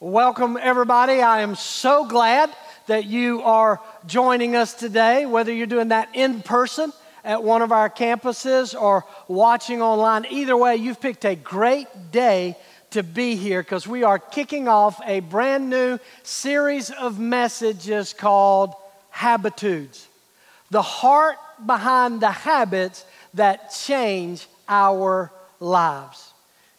Welcome, everybody. I am so glad that you are joining us today, whether you're doing that in person at one of our campuses or watching online. Either way, you've picked a great day to be here because we are kicking off a brand new series of messages called Habitudes. The heart behind the habits that change our lives.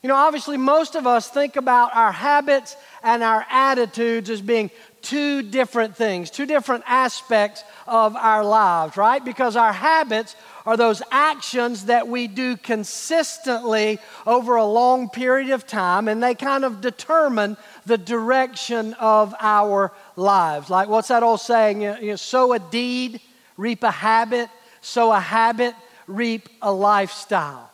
You know, obviously, most of us think about our habits and our attitudes as being two different things, two different aspects of our lives, right? Because our habits are those actions that we do consistently over a long period of time, and they kind of determine the direction of our lives. Like, what's that old saying? You know, sow a deed, reap a habit, sow a habit, reap a lifestyle.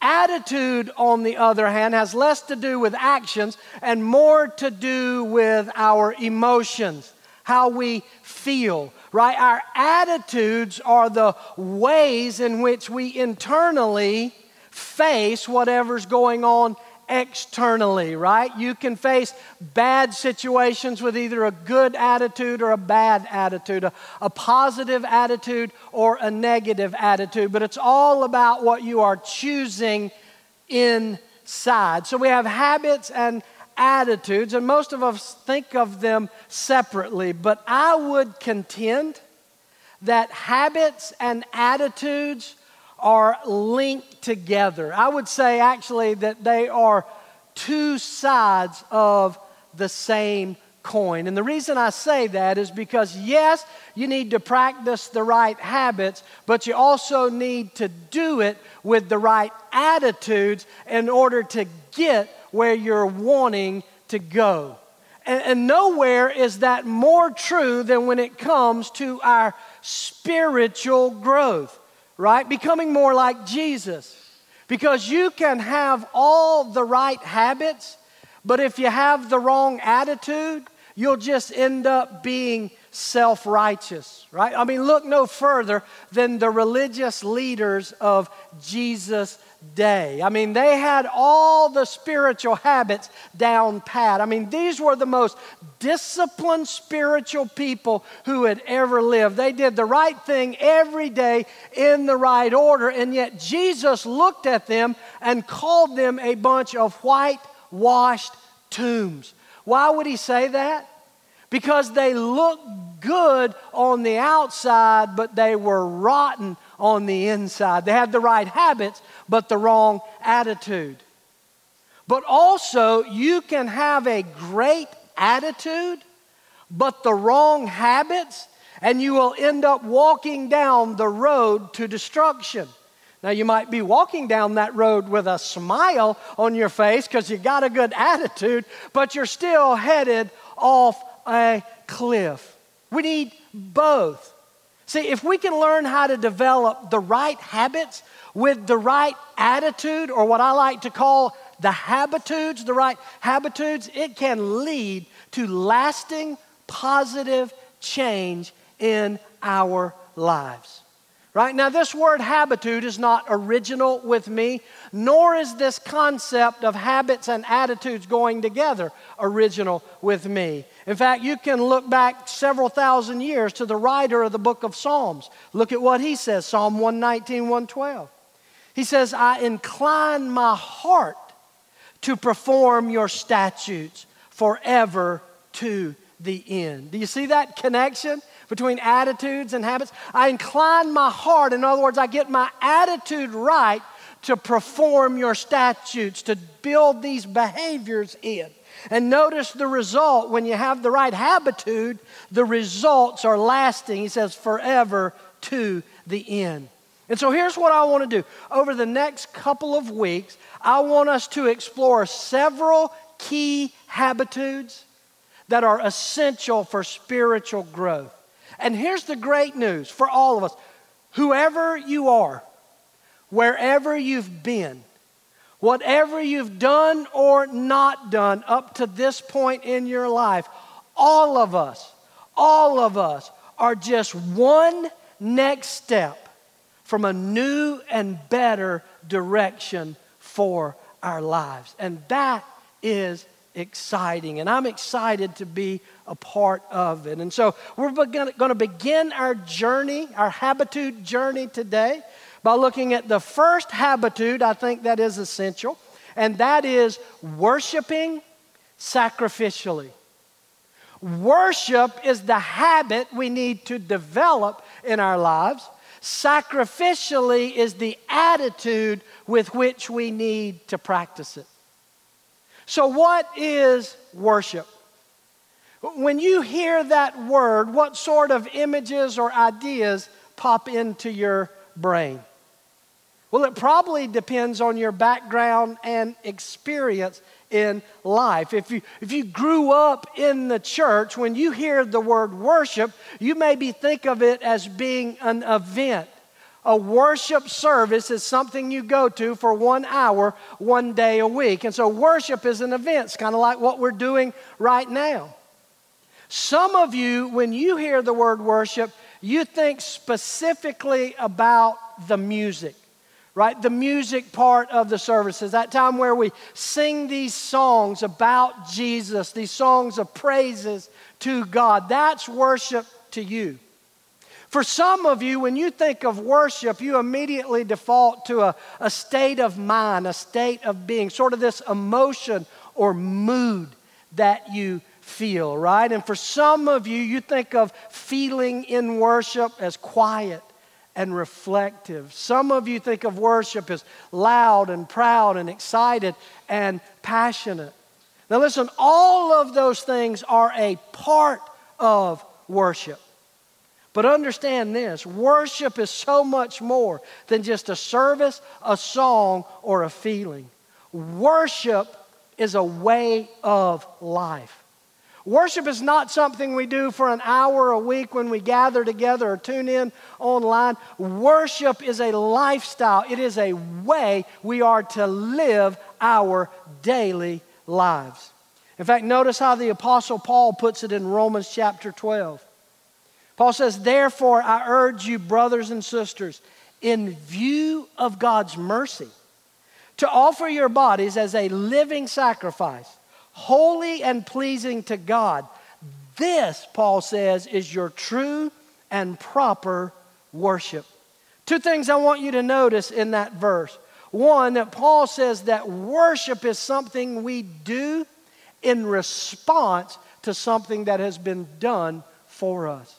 Attitude, on the other hand, has less to do with actions and more to do with our emotions, how we feel, right? Our attitudes are the ways in which we internally face whatever's going on externally, right? You can face bad situations with either a good attitude or a bad attitude, a, a, positive attitude or a negative attitude, but it's all about what you are choosing inside. So we have habits and attitudes, and most of us think of them separately, but I would contend that habits and attitudes are linked together. I would say actually that they are two sides of the same coin. And the reason I say that is because, yes, you need to practice the right habits, but you also need to do it with the right attitudes in order to get where you're wanting to go. And, and nowhere is that more true than when it comes to our spiritual growth right? Becoming more like Jesus. Because you can have all the right habits, but if you have the wrong attitude, you'll just end up being self righteous, right? I mean, look no further than the religious leaders of Jesus' day. I mean, they had all the spiritual habits down pat. I mean, these were the most disciplined spiritual people who had ever lived. They did the right thing every day in the right order, and yet Jesus looked at them and called them a bunch of whitewashed tombs. Why would he say that? Because they looked good on the outside, but they were rotten on the inside. They had the right habits, but the wrong attitude. But also, you can have a great attitude, but the wrong habits, and you will end up walking down the road to destruction. Now, you might be walking down that road with a smile on your face because you got a good attitude, but you're still headed off a cliff. We need both. See, if we can learn how to develop the right habits with the right attitude, or what I like to call the habitudes, the right habitudes, it can lead to lasting positive change in our lives. Right? Now, this word habitude is not original with me, nor is this concept of habits and attitudes going together original with me. In fact, you can look back several thousand years to the writer of the book of Psalms. Look at what he says Psalm 119, 112. He says, I incline my heart to perform your statutes forever to the end. Do you see that connection? between attitudes and habits. I incline my heart. In other words, I get my attitude right to perform your statutes, to build these behaviors in. And notice the result when you have the right habitude, the results are lasting. He says, forever to the end. And so here's what I want to do. Over the next couple of weeks, I want us to explore several key habitudes that are essential for spiritual growth. And here's the great news for all of us whoever you are, wherever you've been, whatever you've done or not done up to this point in your life, all of us, all of us are just one next step from a new and better direction for our lives. And that is exciting. And I'm excited to be a part of it. And so we're going to begin our journey, our habitude journey today, by looking at the first habitude I think that is essential, and that is worshiping sacrificially. Worship is the habit we need to develop in our lives. Sacrificially is the attitude with which we need to practice it. So, what is worship? When you hear that word, what sort of images or ideas pop into your brain? Well, it probably depends on your background and experience in life. If you, if you grew up in the church, when you hear the word worship, you maybe think of it as being an event. A worship service is something you go to for one hour, one day a week. And so worship is an event. It's kind of like what we're doing right now. Some of you, when you hear the word worship, you think specifically about the music right? The music part of the services, that time where we sing these songs about Jesus, these songs of praises to God. That's worship to you. For some of you, when you think of worship, you immediately default to a, a state of mind, a state of being, sort of this emotion or mood that you feel, right? And for some of you, you think of feeling in worship as quiet and reflective. Some of you think of worship as loud and proud and excited and passionate. Now, listen, all of those things are a part of worship. But understand this worship is so much more than just a service, a song, or a feeling. Worship is a way of life. Worship is not something we do for an hour a week when we gather together or tune in online. Worship is a lifestyle, it is a way we are to live our daily lives. In fact, notice how the Apostle Paul puts it in Romans chapter 12. Paul says, Therefore, I urge you, brothers and sisters, in view of God's mercy, to offer your bodies as a living sacrifice holy and pleasing to God. This, Paul says, is your true and proper worship. Two things I want you to notice in that verse. One, that Paul says that worship is something we do in response to something that has been done for us.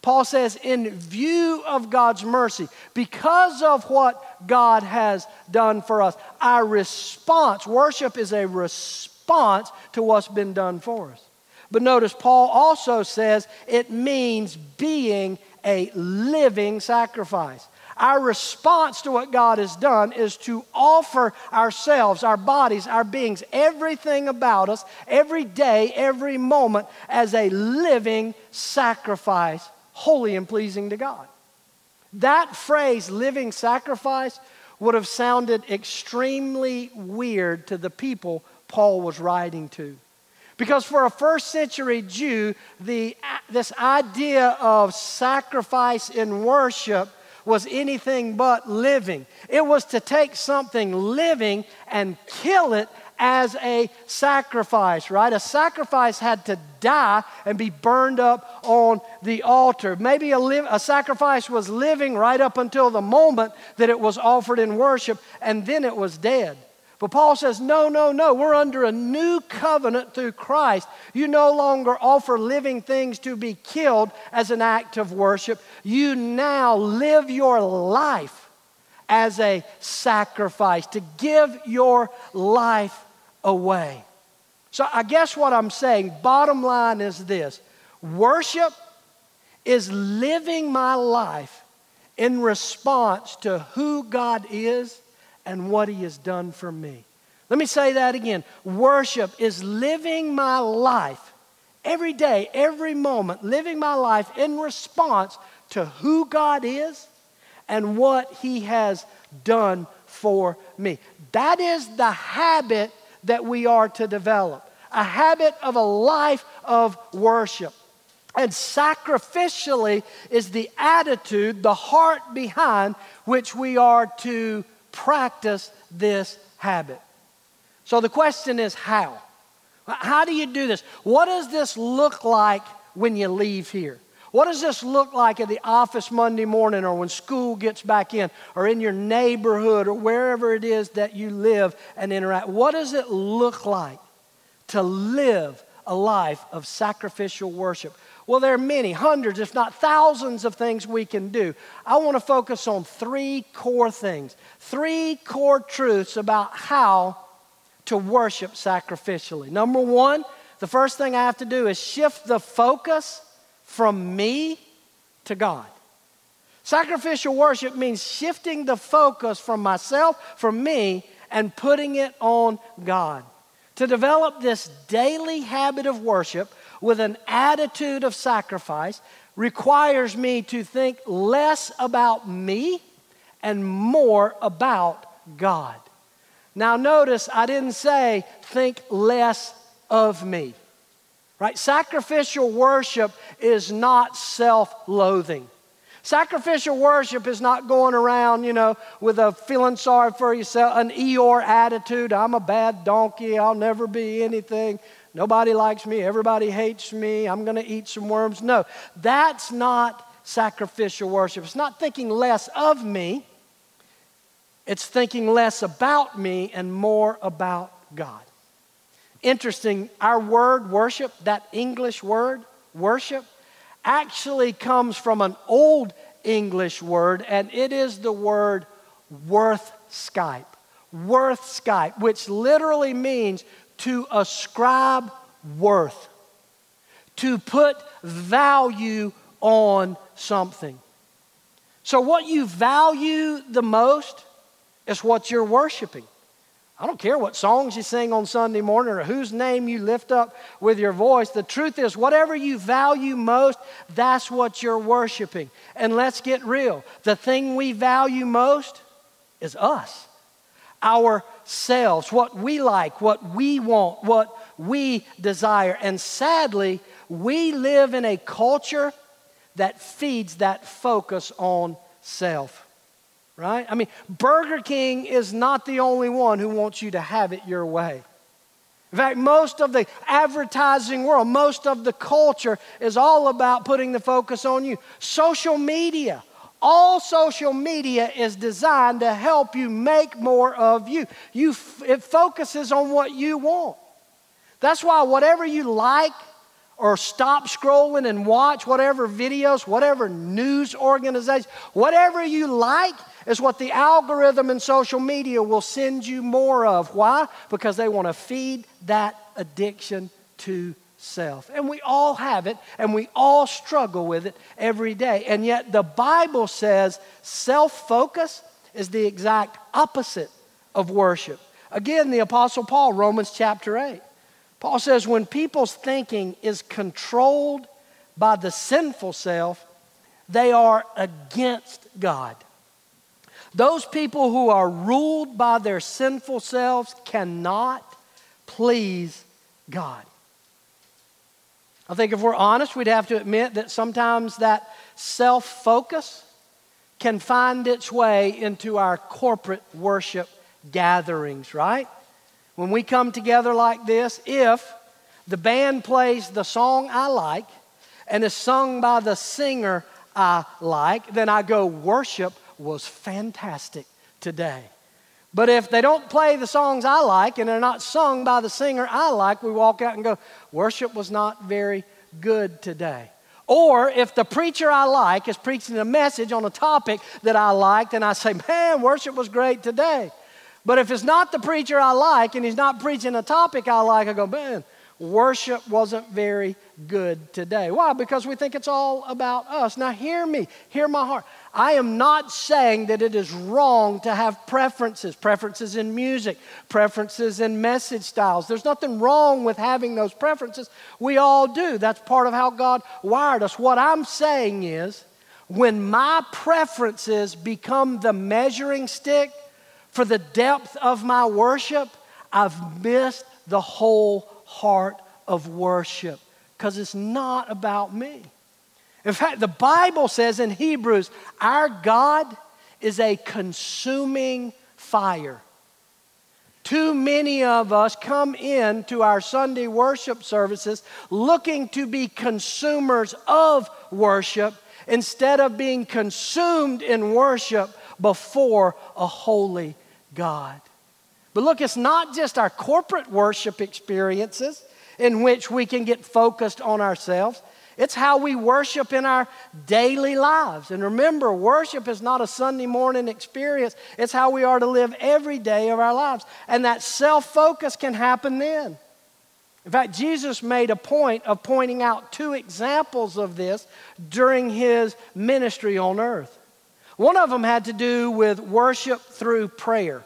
Paul says, in view of God's mercy, because of what God has done for us, our response, worship is a response response to what's been done for us. But notice, Paul also says it means being a living sacrifice. Our response to what God has done is to offer ourselves, our bodies, our beings, everything about us, every day, every moment, as a living sacrifice, holy and pleasing to God. That phrase, living sacrifice, would have sounded extremely weird to the people Paul was writing to. Because for a first century Jew, the, this idea of sacrifice in worship was anything but living. It was to take something living and kill it as a sacrifice, right? A sacrifice had to die and be burned up on the altar. Maybe a, li- a sacrifice was living right up until the moment that it was offered in worship, and then it was dead. But Paul says, no, no, no. We're under a new covenant through Christ. You no longer offer living things to be killed as an act of worship. You now live your life as a sacrifice, to give your life away. So I guess what I'm saying, bottom line is this worship is living my life in response to who God is and what He has done for me. Let me say that again. Worship is living my life every day, every moment, living my life in response to who God is and what He has done for me. That is the habit that we are to develop a habit of a life of worship. And sacrificially is the attitude, the heart behind which we are to practice this habit. So the question is how? How do you do this? What does this look like when you leave here? What does this look like at the office Monday morning or when school gets back in or in your neighborhood or wherever it is that you live and interact? What does it look like to live a life of sacrificial worship? Well, there are many, hundreds, if not thousands of things we can do. I want to focus on three core things, three core truths about how to worship sacrificially. Number one, the first thing I have to do is shift the focus from me to God. Sacrificial worship means shifting the focus from myself, from me, and putting it on God. To develop this daily habit of worship with an attitude of sacrifice requires me to think less about me and more about God. Now, notice I didn't say think less of me. Right? Sacrificial worship is not self loathing. Sacrificial worship is not going around, you know, with a feeling sorry for yourself, an Eeyore attitude. I'm a bad donkey. I'll never be anything. Nobody likes me. Everybody hates me. I'm going to eat some worms. No, that's not sacrificial worship. It's not thinking less of me, it's thinking less about me and more about God. Interesting, our word worship, that English word worship, actually comes from an old English word, and it is the word worth Skype. Worth Skype, which literally means to ascribe worth, to put value on something. So, what you value the most is what you're worshiping. I don't care what songs you sing on Sunday morning or whose name you lift up with your voice. The truth is, whatever you value most, that's what you're worshiping. And let's get real the thing we value most is us, ourselves, what we like, what we want, what we desire. And sadly, we live in a culture that feeds that focus on self right? I mean, Burger King is not the only one who wants you to have it your way. In fact, most of the advertising world, most of the culture is all about putting the focus on you. Social media, all social media is designed to help you make more of you. you it focuses on what you want. That's why whatever you like or stop scrolling and watch whatever videos, whatever news organization, whatever you like, is what the algorithm in social media will send you more of. Why? Because they want to feed that addiction to self. And we all have it, and we all struggle with it every day. And yet, the Bible says self focus is the exact opposite of worship. Again, the Apostle Paul, Romans chapter 8. Paul says, when people's thinking is controlled by the sinful self, they are against God. Those people who are ruled by their sinful selves cannot please God. I think if we're honest, we'd have to admit that sometimes that self focus can find its way into our corporate worship gatherings, right? When we come together like this, if the band plays the song I like and is sung by the singer I like, then I go worship was fantastic today. But if they don't play the songs I like and they're not sung by the singer I like, we walk out and go, worship was not very good today. Or if the preacher I like is preaching a message on a topic that I liked, and I say, man, worship was great today. But if it's not the preacher I like and he's not preaching a topic I like, I go, man, worship wasn't very good today. Why? Because we think it's all about us. Now, hear me, hear my heart. I am not saying that it is wrong to have preferences, preferences in music, preferences in message styles. There's nothing wrong with having those preferences. We all do. That's part of how God wired us. What I'm saying is, when my preferences become the measuring stick for the depth of my worship, I've missed the whole heart of worship because it's not about me. In fact, the Bible says in Hebrews, our God is a consuming fire. Too many of us come in to our Sunday worship services looking to be consumers of worship instead of being consumed in worship before a holy God. But look, it's not just our corporate worship experiences in which we can get focused on ourselves. It's how we worship in our daily lives. And remember, worship is not a Sunday morning experience, it's how we are to live every day of our lives. And that self focus can happen then. In fact, Jesus made a point of pointing out two examples of this during his ministry on earth. One of them had to do with worship through prayer.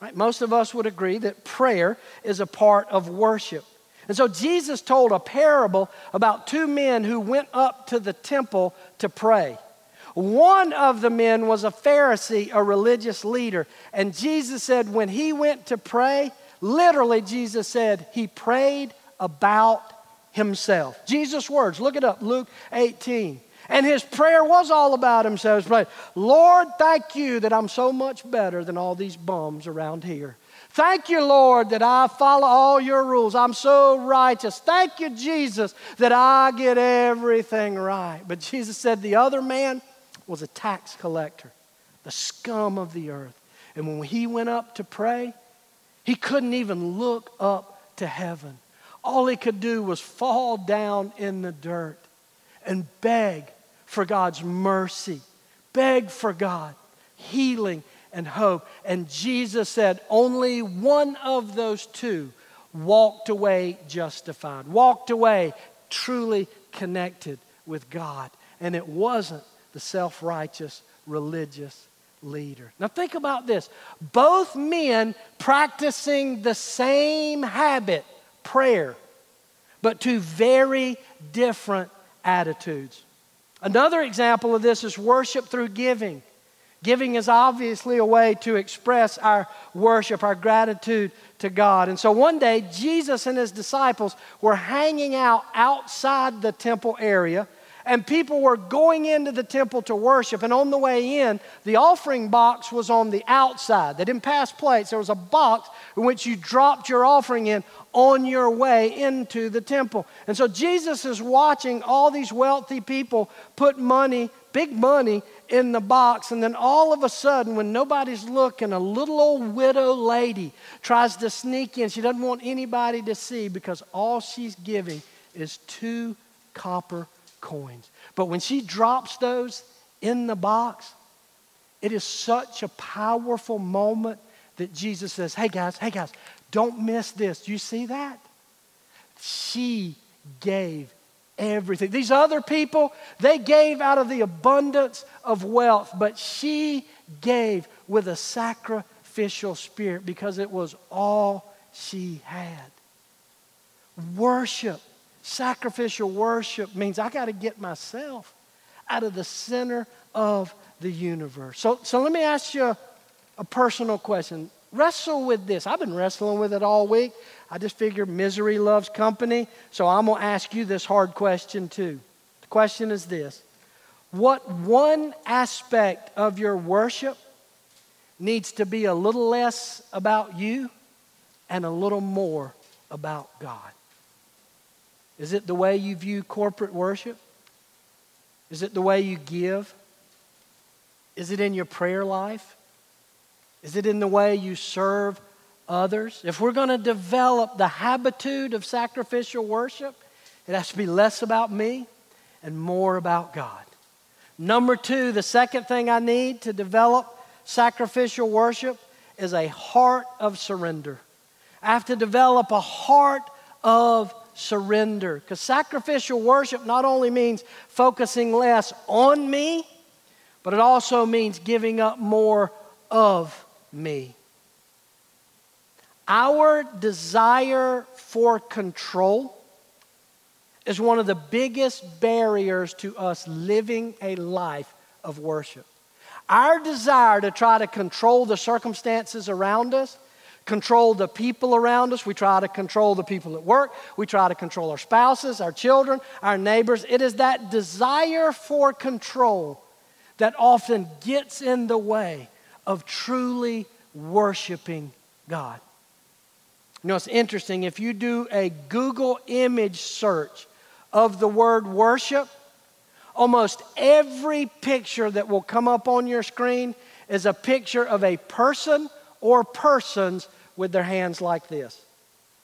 Right? Most of us would agree that prayer is a part of worship. And so Jesus told a parable about two men who went up to the temple to pray. One of the men was a Pharisee, a religious leader. And Jesus said, when he went to pray, literally, Jesus said, he prayed about himself. Jesus' words, look it up, Luke 18. And his prayer was all about himself. Lord, thank you that I'm so much better than all these bums around here. Thank you, Lord, that I follow all your rules. I'm so righteous. Thank you, Jesus, that I get everything right. But Jesus said the other man was a tax collector, the scum of the earth. And when he went up to pray, he couldn't even look up to heaven. All he could do was fall down in the dirt and beg for God's mercy, beg for God healing and hope. And Jesus said only one of those two walked away justified, walked away truly connected with God. And it wasn't the self righteous religious leader. Now, think about this both men practicing the same habit, prayer, but two very different attitudes. Another example of this is worship through giving. Giving is obviously a way to express our worship, our gratitude to God. And so one day, Jesus and his disciples were hanging out outside the temple area, and people were going into the temple to worship. And on the way in, the offering box was on the outside. They didn't pass plates, there was a box in which you dropped your offering in on your way into the temple. And so Jesus is watching all these wealthy people put money, big money, in the box, and then all of a sudden, when nobody's looking, a little old widow lady tries to sneak in. She doesn't want anybody to see because all she's giving is two copper coins. But when she drops those in the box, it is such a powerful moment that Jesus says, Hey guys, hey guys, don't miss this. You see that? She gave everything. These other people, they gave out of the abundance of wealth, but she gave with a sacrificial spirit because it was all she had. Worship, sacrificial worship means I got to get myself out of the center of the universe. So, so let me ask you a personal question. Wrestle with this. I've been wrestling with it all week. I just figure misery loves company. So I'm going to ask you this hard question too. The question is this What one aspect of your worship needs to be a little less about you and a little more about God? Is it the way you view corporate worship? Is it the way you give? Is it in your prayer life? Is it in the way you serve others? If we're going to develop the habitude of sacrificial worship, it has to be less about me and more about God. Number two, the second thing I need to develop sacrificial worship is a heart of surrender. I have to develop a heart of surrender because sacrificial worship not only means focusing less on me, but it also means giving up more of me. Our desire for control is one of the biggest barriers to us living a life of worship. Our desire to try to control the circumstances around us, control the people around us, we try to control the people at work, we try to control our spouses, our children, our neighbors. It is that desire for control that often gets in the way of truly worshiping God. You know, it's interesting. If you do a Google image search of the word worship, almost every picture that will come up on your screen is a picture of a person or persons with their hands like this.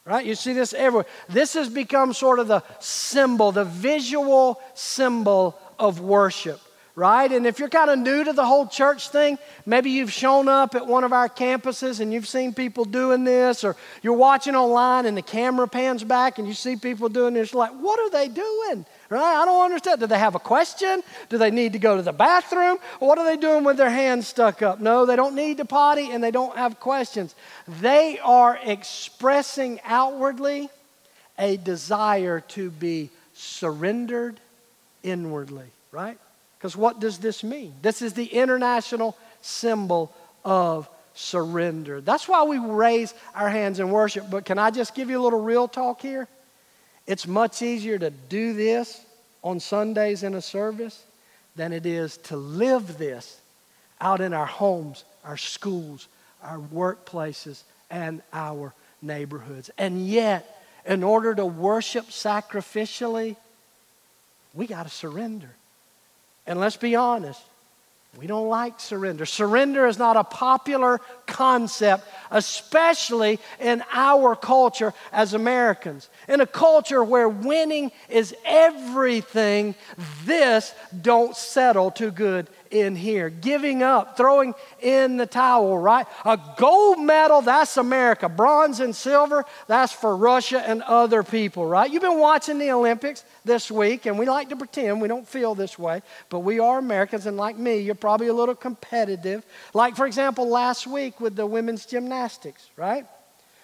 Right? You see this everywhere. This has become sort of the symbol, the visual symbol of worship right? And if you're kind of new to the whole church thing, maybe you've shown up at one of our campuses and you've seen people doing this, or you're watching online and the camera pans back and you see people doing this. You're like, what are they doing? Right? I don't understand. Do they have a question? Do they need to go to the bathroom? What are they doing with their hands stuck up? No, they don't need to potty and they don't have questions. They are expressing outwardly a desire to be surrendered inwardly, right? Because what does this mean? This is the international symbol of surrender. That's why we raise our hands in worship. But can I just give you a little real talk here? It's much easier to do this on Sundays in a service than it is to live this out in our homes, our schools, our workplaces, and our neighborhoods. And yet, in order to worship sacrificially, we got to surrender. And let's be honest, we don't like surrender. Surrender is not a popular concept, especially in our culture as Americans. In a culture where winning is everything, this don't settle too good in here. Giving up, throwing in the towel, right? A gold medal, that's America. Bronze and silver, that's for Russia and other people, right? You've been watching the Olympics this week, and we like to pretend we don't feel this way, but we are Americans, and like me, you're probably a little competitive. Like, for example, last week with the women's gymnastics, right?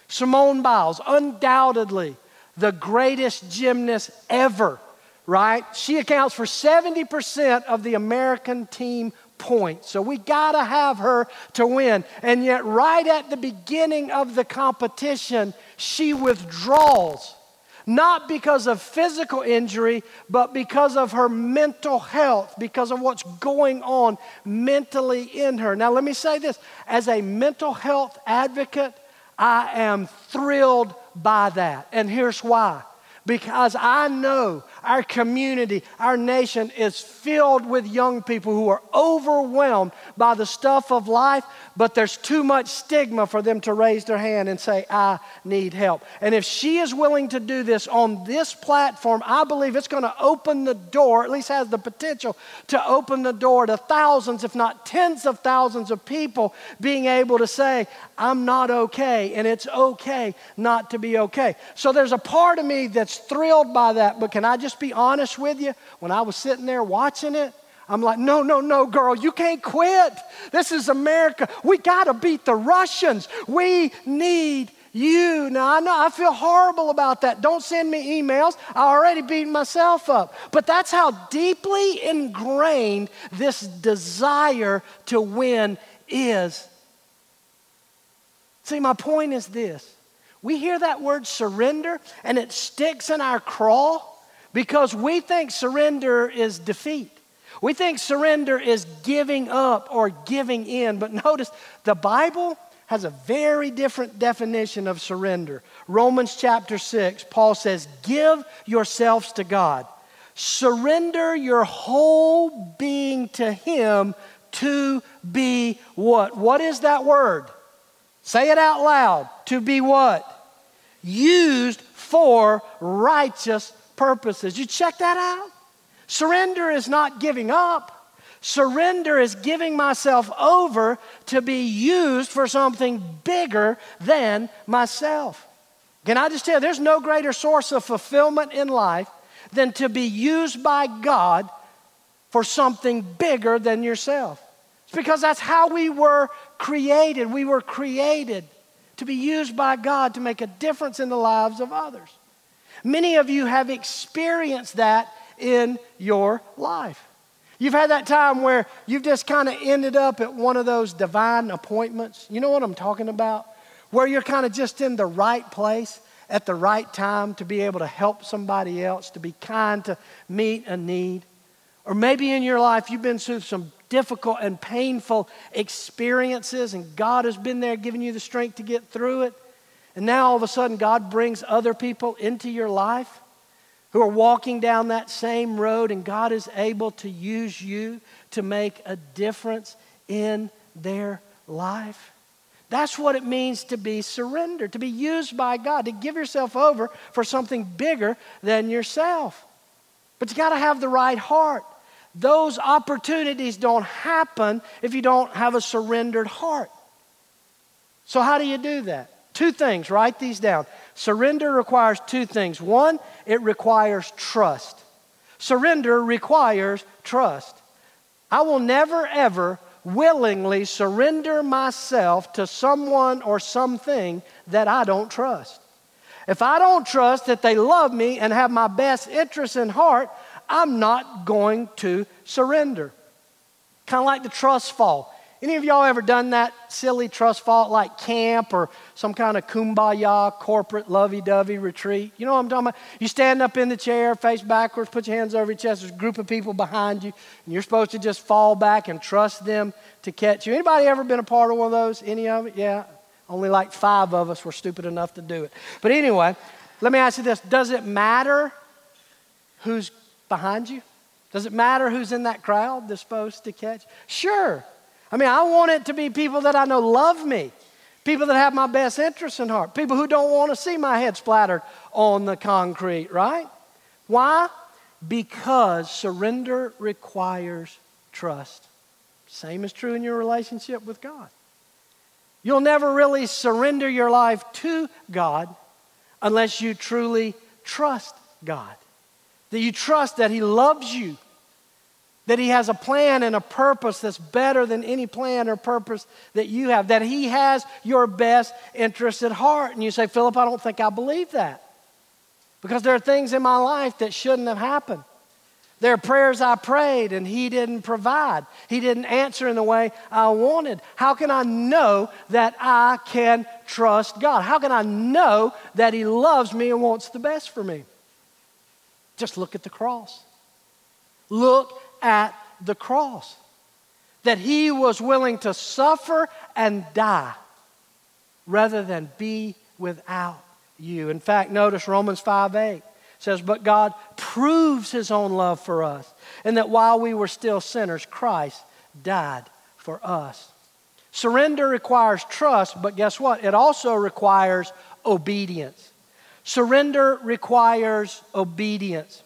Simone Biles, undoubtedly the greatest gymnast ever right? She accounts for 70% of the American team points. So we got to have her to win. And yet, right at the beginning of the competition, she withdraws. Not because of physical injury, but because of her mental health, because of what's going on mentally in her. Now, let me say this as a mental health advocate, I am thrilled by that. And here's why because I know our community, our nation is filled with young people who are overwhelmed by the stuff of life, but there's too much stigma for them to raise their hand and say, I need help. And if she is willing to do this on this platform, I believe it's going to open the door, at least has the potential to open the door to thousands, if not tens of thousands of people being able to say, I'm not okay, and it's okay not to be okay. So there's a part of me that's thrilled by that, but can I just be honest with you? When I was sitting there watching it, I'm like, no, no, no, girl, you can't quit. This is America. We got to beat the Russians. We need you. Now, I know I feel horrible about that. Don't send me emails. I already beat myself up. But that's how deeply ingrained this desire to win is. See, my point is this we hear that word surrender and it sticks in our craw because we think surrender is defeat. We think surrender is giving up or giving in. But notice the Bible has a very different definition of surrender. Romans chapter 6, Paul says, Give yourselves to God. Surrender your whole being to Him to be what? What is that word? Say it out loud. To be what? Used for righteous purposes. You check that out? Surrender is not giving up. Surrender is giving myself over to be used for something bigger than myself. Can I just tell you, there's no greater source of fulfillment in life than to be used by God for something bigger than yourself. It's because that's how we were created. We were created to be used by God to make a difference in the lives of others. Many of you have experienced that in your life. You've had that time where you've just kind of ended up at one of those divine appointments. You know what I'm talking about? Where you're kind of just in the right place at the right time to be able to help somebody else, to be kind, to meet a need. Or maybe in your life you've been through some difficult and painful experiences, and God has been there giving you the strength to get through it. And now all of a sudden, God brings other people into your life who are walking down that same road, and God is able to use you to make a difference in their life. That's what it means to be surrendered, to be used by God, to give yourself over for something bigger than yourself. But you got to have the right heart. Those opportunities don't happen if you don't have a surrendered heart. So, how do you do that? Two things, write these down. Surrender requires two things. One, it requires trust. Surrender requires trust. I will never, ever willingly surrender myself to someone or something that I don't trust. If I don't trust that they love me and have my best interests in heart, I'm not going to surrender. Kind of like the trust fall. Any of y'all ever done that silly trust fall like camp or some kind of kumbaya corporate lovey dovey retreat? You know what I'm talking about? You stand up in the chair, face backwards, put your hands over your chest. There's a group of people behind you, and you're supposed to just fall back and trust them to catch you. Anybody ever been a part of one of those? Any of it? Yeah. Only like five of us were stupid enough to do it. But anyway, let me ask you this Does it matter who's behind you? Does it matter who's in that crowd that's supposed to catch? Sure. I mean, I want it to be people that I know love me, people that have my best interests in heart, people who don't want to see my head splattered on the concrete, right? Why? Because surrender requires trust. Same is true in your relationship with God. You'll never really surrender your life to God unless you truly trust God. That you trust that He loves you, that He has a plan and a purpose that's better than any plan or purpose that you have, that He has your best interest at heart. And you say, Philip, I don't think I believe that. Because there are things in my life that shouldn't have happened. There are prayers I prayed and He didn't provide. He didn't answer in the way I wanted. How can I know that I can trust God? How can I know that He loves me and wants the best for me? Just look at the cross. Look at the cross. That He was willing to suffer and die rather than be without you. In fact, notice Romans 5 8 says, But God proves his own love for us, and that while we were still sinners, Christ died for us. Surrender requires trust, but guess what? It also requires obedience. Surrender requires obedience.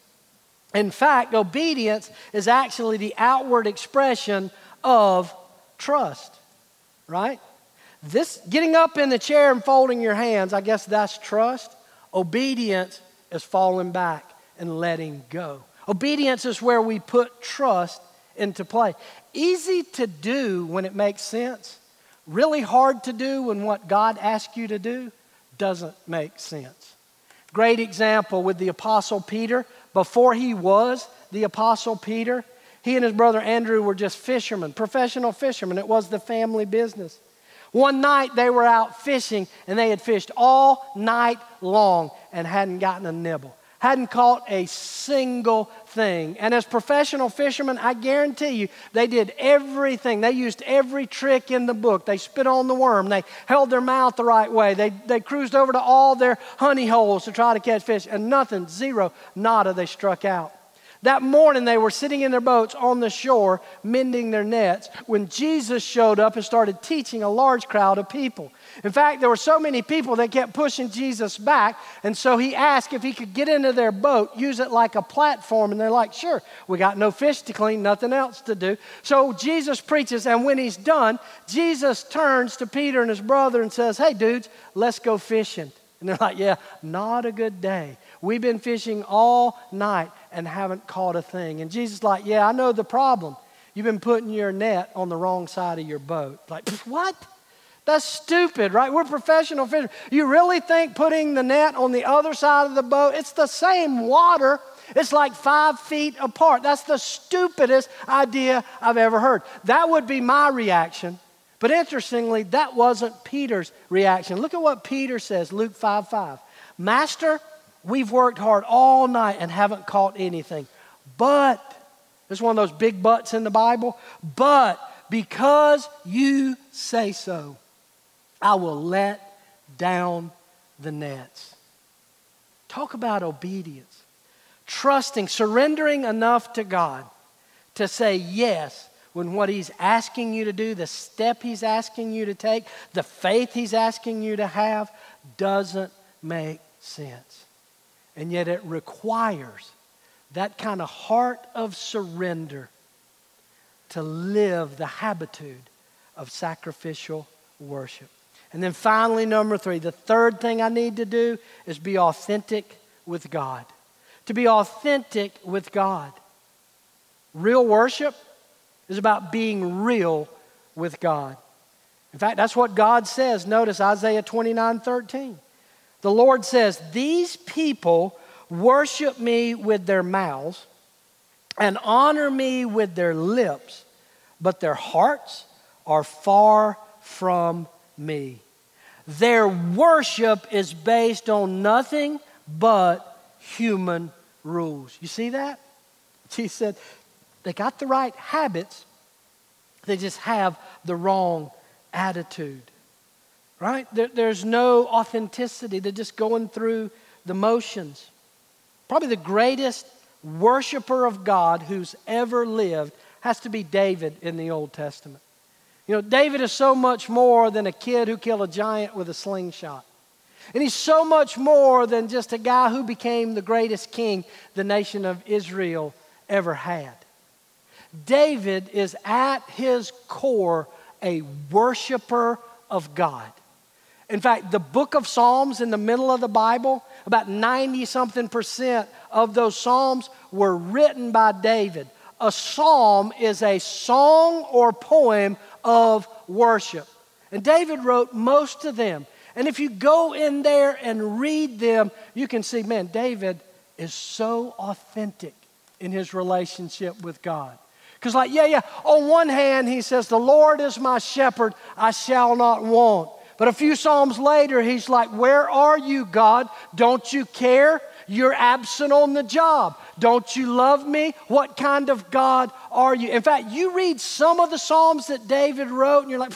In fact, obedience is actually the outward expression of trust, right? This getting up in the chair and folding your hands, I guess that's trust. Obedience is falling back and letting go. Obedience is where we put trust into play. Easy to do when it makes sense, really hard to do when what God asks you to do doesn't make sense. Great example with the Apostle Peter. Before he was the Apostle Peter, he and his brother Andrew were just fishermen, professional fishermen. It was the family business. One night they were out fishing and they had fished all night long and hadn't gotten a nibble, hadn't caught a single thing. And as professional fishermen, I guarantee you, they did everything. They used every trick in the book. They spit on the worm, they held their mouth the right way, they, they cruised over to all their honey holes to try to catch fish, and nothing, zero, nada, they struck out. That morning, they were sitting in their boats on the shore, mending their nets, when Jesus showed up and started teaching a large crowd of people. In fact, there were so many people that kept pushing Jesus back, and so he asked if he could get into their boat, use it like a platform, and they're like, Sure, we got no fish to clean, nothing else to do. So Jesus preaches, and when he's done, Jesus turns to Peter and his brother and says, Hey, dudes, let's go fishing. And they're like, Yeah, not a good day. We've been fishing all night and haven't caught a thing. And Jesus like, Yeah, I know the problem. You've been putting your net on the wrong side of your boat. Like, what? That's stupid, right? We're professional fishermen. You really think putting the net on the other side of the boat, it's the same water. It's like five feet apart. That's the stupidest idea I've ever heard. That would be my reaction. But interestingly, that wasn't Peter's reaction. Look at what Peter says, Luke 5 5. Master, We've worked hard all night and haven't caught anything. But, this is one of those big buts in the Bible, but because you say so, I will let down the nets. Talk about obedience. Trusting, surrendering enough to God to say yes when what He's asking you to do, the step He's asking you to take, the faith He's asking you to have, doesn't make sense. And yet it requires that kind of heart of surrender to live the habitude of sacrificial worship. And then finally, number three, the third thing I need to do is be authentic with God. To be authentic with God. Real worship is about being real with God. In fact, that's what God says. Notice Isaiah 29 13. The Lord says, These people worship me with their mouths and honor me with their lips, but their hearts are far from me. Their worship is based on nothing but human rules. You see that? He said they got the right habits, they just have the wrong attitude. Right? There, there's no authenticity. They're just going through the motions. Probably the greatest worshiper of God who's ever lived has to be David in the Old Testament. You know, David is so much more than a kid who killed a giant with a slingshot. And he's so much more than just a guy who became the greatest king the nation of Israel ever had. David is at his core a worshiper of God. In fact, the book of Psalms in the middle of the Bible, about 90 something percent of those Psalms were written by David. A psalm is a song or poem of worship. And David wrote most of them. And if you go in there and read them, you can see, man, David is so authentic in his relationship with God. Because, like, yeah, yeah, on one hand, he says, The Lord is my shepherd, I shall not want. But a few Psalms later, he's like, Where are you, God? Don't you care? You're absent on the job. Don't you love me? What kind of God are you? In fact, you read some of the Psalms that David wrote, and you're like,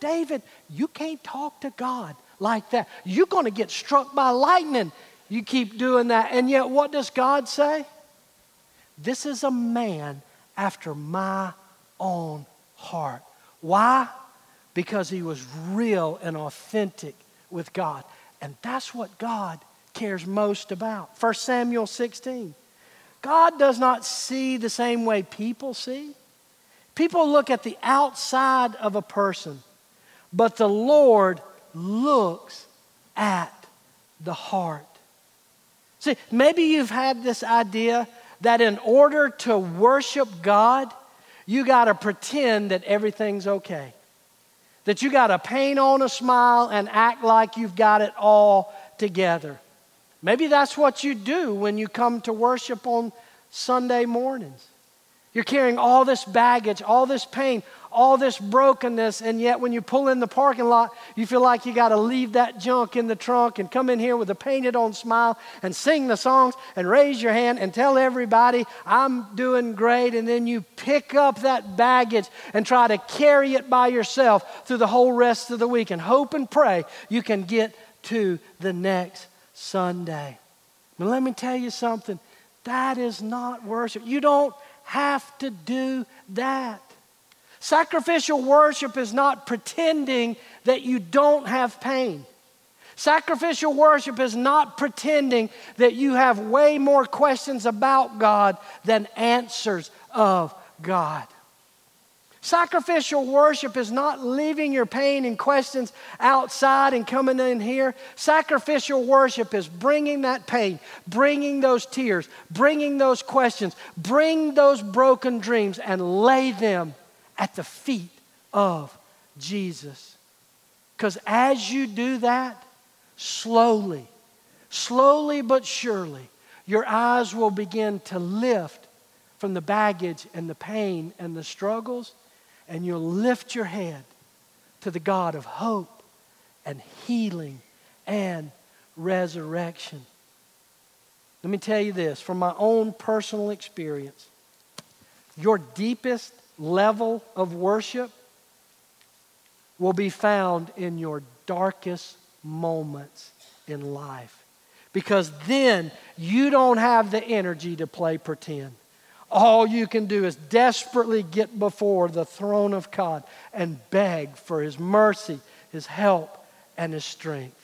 David, you can't talk to God like that. You're going to get struck by lightning. You keep doing that. And yet, what does God say? This is a man after my own heart. Why? Because he was real and authentic with God. And that's what God cares most about. 1 Samuel 16. God does not see the same way people see. People look at the outside of a person, but the Lord looks at the heart. See, maybe you've had this idea that in order to worship God, you got to pretend that everything's okay that you got to paint on a smile and act like you've got it all together. Maybe that's what you do when you come to worship on Sunday mornings. You're carrying all this baggage, all this pain, all this brokenness, and yet when you pull in the parking lot, you feel like you got to leave that junk in the trunk and come in here with a painted on smile and sing the songs and raise your hand and tell everybody, I'm doing great. And then you pick up that baggage and try to carry it by yourself through the whole rest of the week and hope and pray you can get to the next Sunday. But let me tell you something that is not worship. You don't have to do that. Sacrificial worship is not pretending that you don't have pain. Sacrificial worship is not pretending that you have way more questions about God than answers of God. Sacrificial worship is not leaving your pain and questions outside and coming in here. Sacrificial worship is bringing that pain, bringing those tears, bringing those questions, bring those broken dreams and lay them at the feet of Jesus. Because as you do that, slowly, slowly but surely, your eyes will begin to lift from the baggage and the pain and the struggles, and you'll lift your head to the God of hope and healing and resurrection. Let me tell you this from my own personal experience your deepest level of worship will be found in your darkest moments in life. Because then you don't have the energy to play pretend. All you can do is desperately get before the throne of God and beg for His mercy, His help, and His strength.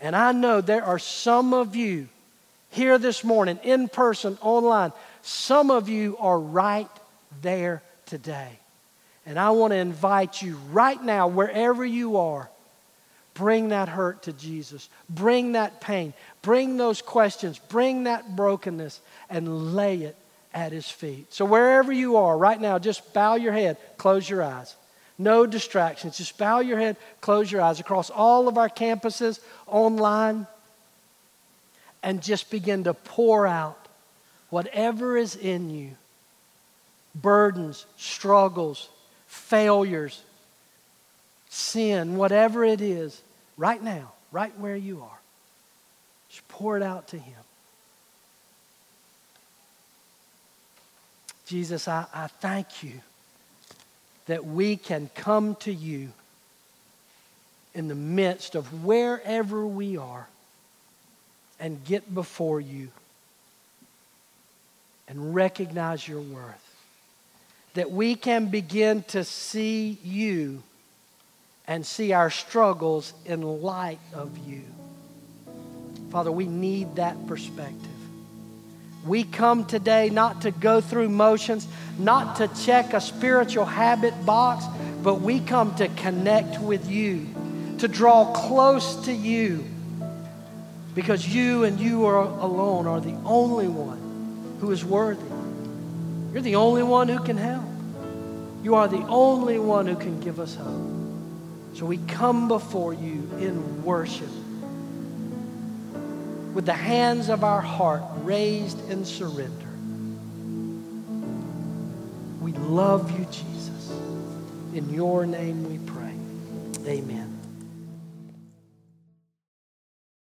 And I know there are some of you here this morning, in person, online, some of you are right there today. And I want to invite you right now, wherever you are, bring that hurt to Jesus. Bring that pain. Bring those questions. Bring that brokenness and lay it at his feet. So, wherever you are right now, just bow your head, close your eyes. No distractions. Just bow your head, close your eyes across all of our campuses, online, and just begin to pour out whatever is in you burdens, struggles, failures, sin, whatever it is, right now, right where you are. Just pour it out to Him. Jesus, I, I thank you that we can come to you in the midst of wherever we are and get before you and recognize your worth. That we can begin to see you and see our struggles in light of you. Father, we need that perspective. We come today not to go through motions, not to check a spiritual habit box, but we come to connect with you, to draw close to you, because you and you are alone are the only one who is worthy. You're the only one who can help. You are the only one who can give us hope. So we come before you in worship with the hands of our heart raised in surrender. We love you, Jesus. In your name we pray. Amen.